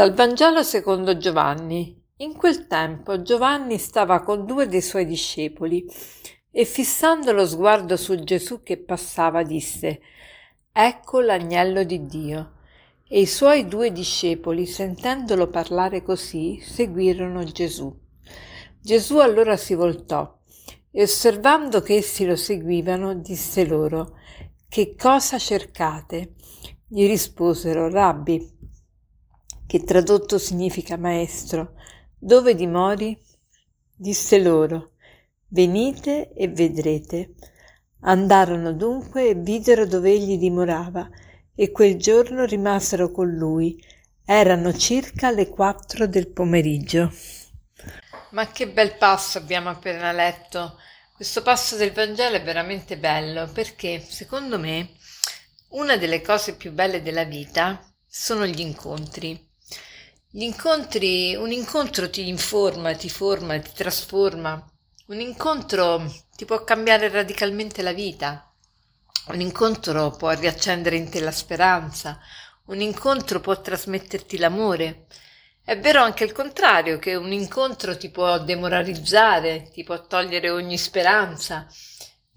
Dal Vangelo secondo Giovanni. In quel tempo Giovanni stava con due dei suoi discepoli e fissando lo sguardo su Gesù che passava disse Ecco l'agnello di Dio. E i suoi due discepoli, sentendolo parlare così, seguirono Gesù. Gesù allora si voltò e osservando che essi lo seguivano, disse loro Che cosa cercate? Gli risposero Rabbi che tradotto significa maestro, dove dimori? Disse loro, venite e vedrete. Andarono dunque e videro dove egli dimorava, e quel giorno rimasero con lui. Erano circa le quattro del pomeriggio. Ma che bel passo abbiamo appena letto. Questo passo del Vangelo è veramente bello perché, secondo me, una delle cose più belle della vita sono gli incontri. Gli incontri, un incontro ti informa, ti forma, ti trasforma. Un incontro ti può cambiare radicalmente la vita. Un incontro può riaccendere in te la speranza. Un incontro può trasmetterti l'amore. È vero anche il contrario, che un incontro ti può demoralizzare, ti può togliere ogni speranza,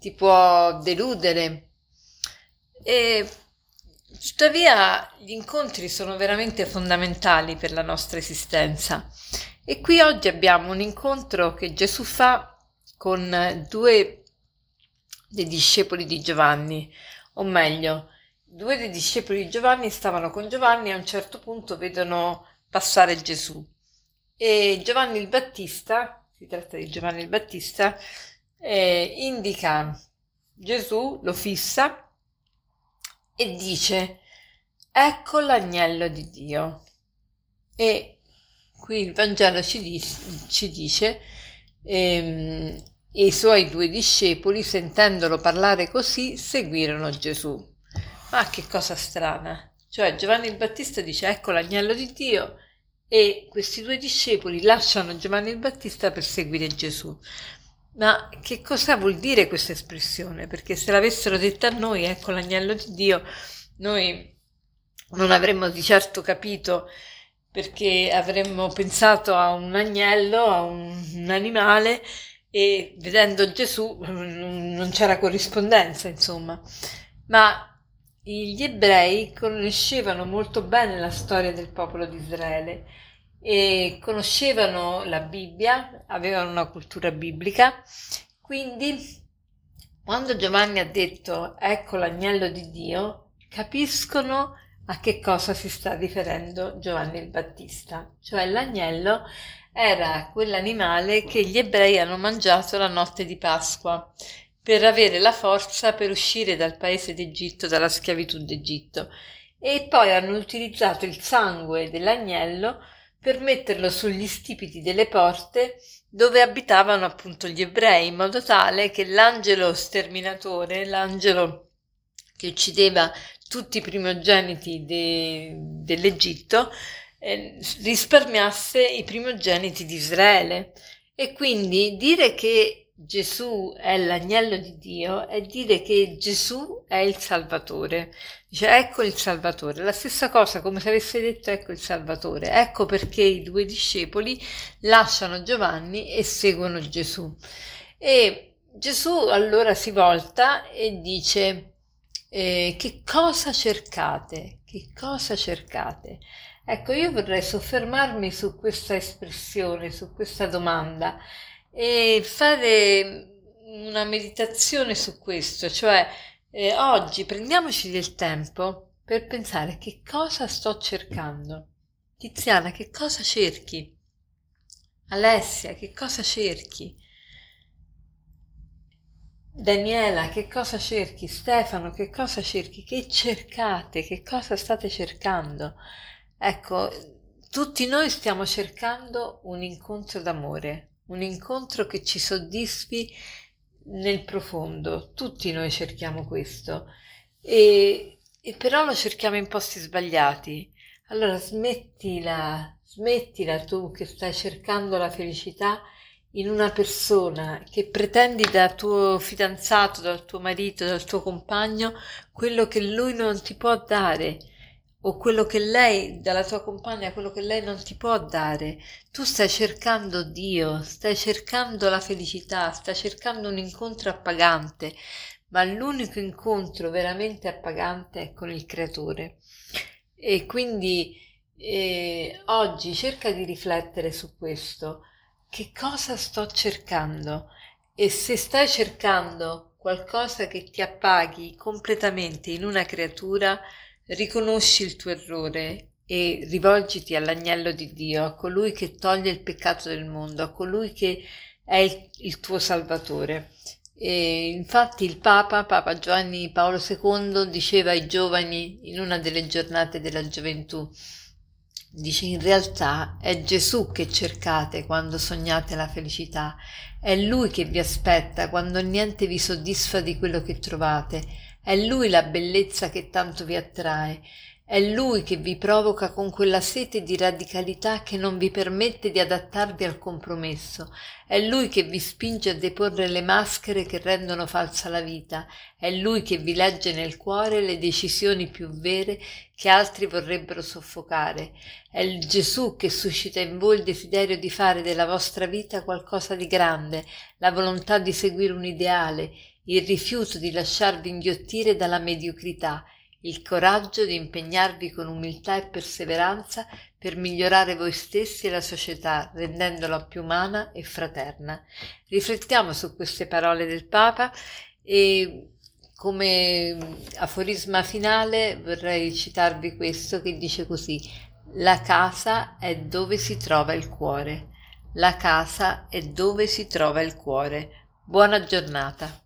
ti può deludere. E Tuttavia gli incontri sono veramente fondamentali per la nostra esistenza e qui oggi abbiamo un incontro che Gesù fa con due dei discepoli di Giovanni, o meglio, due dei discepoli di Giovanni stavano con Giovanni e a un certo punto vedono passare Gesù. E Giovanni il Battista, si tratta di Giovanni il Battista, eh, indica Gesù, lo fissa e dice ecco l'agnello di Dio. E qui il Vangelo ci, dice, ci dice ehm, i suoi due discepoli, sentendolo parlare così, seguirono Gesù. Ma che cosa strana! Cioè Giovanni il Battista dice ecco l'agnello di Dio e questi due discepoli lasciano Giovanni il Battista per seguire Gesù. Ma che cosa vuol dire questa espressione? Perché se l'avessero detta a noi, ecco l'agnello di Dio, noi non avremmo di certo capito perché avremmo pensato a un agnello, a un, un animale e vedendo Gesù non c'era corrispondenza, insomma. Ma gli ebrei conoscevano molto bene la storia del popolo di Israele e conoscevano la Bibbia, avevano una cultura biblica, quindi quando Giovanni ha detto ecco l'agnello di Dio, capiscono a che cosa si sta riferendo Giovanni il Battista, cioè l'agnello era quell'animale che gli ebrei hanno mangiato la notte di Pasqua per avere la forza per uscire dal paese d'Egitto, dalla schiavitù d'Egitto, e poi hanno utilizzato il sangue dell'agnello per metterlo sugli stipiti delle porte dove abitavano appunto gli ebrei, in modo tale che l'angelo sterminatore, l'angelo che uccideva tutti i primogeniti de, dell'Egitto, eh, risparmiasse i primogeniti di Israele. E quindi dire che Gesù è l'agnello di Dio è dire che Gesù è il Salvatore. Dice ecco il Salvatore. La stessa cosa come se avesse detto ecco il Salvatore. Ecco perché i due discepoli lasciano Giovanni e seguono Gesù. E Gesù allora si volta e dice eh, che cosa cercate? Che cosa cercate? Ecco, io vorrei soffermarmi su questa espressione, su questa domanda e fare una meditazione su questo, cioè eh, oggi prendiamoci del tempo per pensare che cosa sto cercando. Tiziana, che cosa cerchi? Alessia, che cosa cerchi? Daniela, che cosa cerchi? Stefano, che cosa cerchi? Che cercate? Che cosa state cercando? Ecco, tutti noi stiamo cercando un incontro d'amore, un incontro che ci soddisfi nel profondo. Tutti noi cerchiamo questo e, e però lo cerchiamo in posti sbagliati. Allora smettila, smettila tu che stai cercando la felicità in una persona che pretendi dal tuo fidanzato, dal tuo marito, dal tuo compagno quello che lui non ti può dare o quello che lei, dalla tua compagna, quello che lei non ti può dare. Tu stai cercando Dio, stai cercando la felicità, stai cercando un incontro appagante, ma l'unico incontro veramente appagante è con il Creatore. E quindi eh, oggi cerca di riflettere su questo. Che cosa sto cercando? E se stai cercando qualcosa che ti appaghi completamente in una creatura, riconosci il tuo errore e rivolgiti all'agnello di Dio, a colui che toglie il peccato del mondo, a colui che è il, il tuo Salvatore. E infatti il Papa, Papa Giovanni Paolo II, diceva ai giovani in una delle giornate della gioventù, dice in realtà è Gesù che cercate quando sognate la felicità, è Lui che vi aspetta quando niente vi soddisfa di quello che trovate, è Lui la bellezza che tanto vi attrae, è Lui che vi provoca con quella sete di radicalità che non vi permette di adattarvi al compromesso, è Lui che vi spinge a deporre le maschere che rendono falsa la vita, è Lui che vi legge nel cuore le decisioni più vere che altri vorrebbero soffocare, è il Gesù che suscita in voi il desiderio di fare della vostra vita qualcosa di grande, la volontà di seguire un ideale, il rifiuto di lasciarvi inghiottire dalla mediocrità, il coraggio di impegnarvi con umiltà e perseveranza per migliorare voi stessi e la società, rendendola più umana e fraterna. Riflettiamo su queste parole del Papa e come aforisma finale vorrei citarvi questo che dice così La casa è dove si trova il cuore. La casa è dove si trova il cuore. Buona giornata.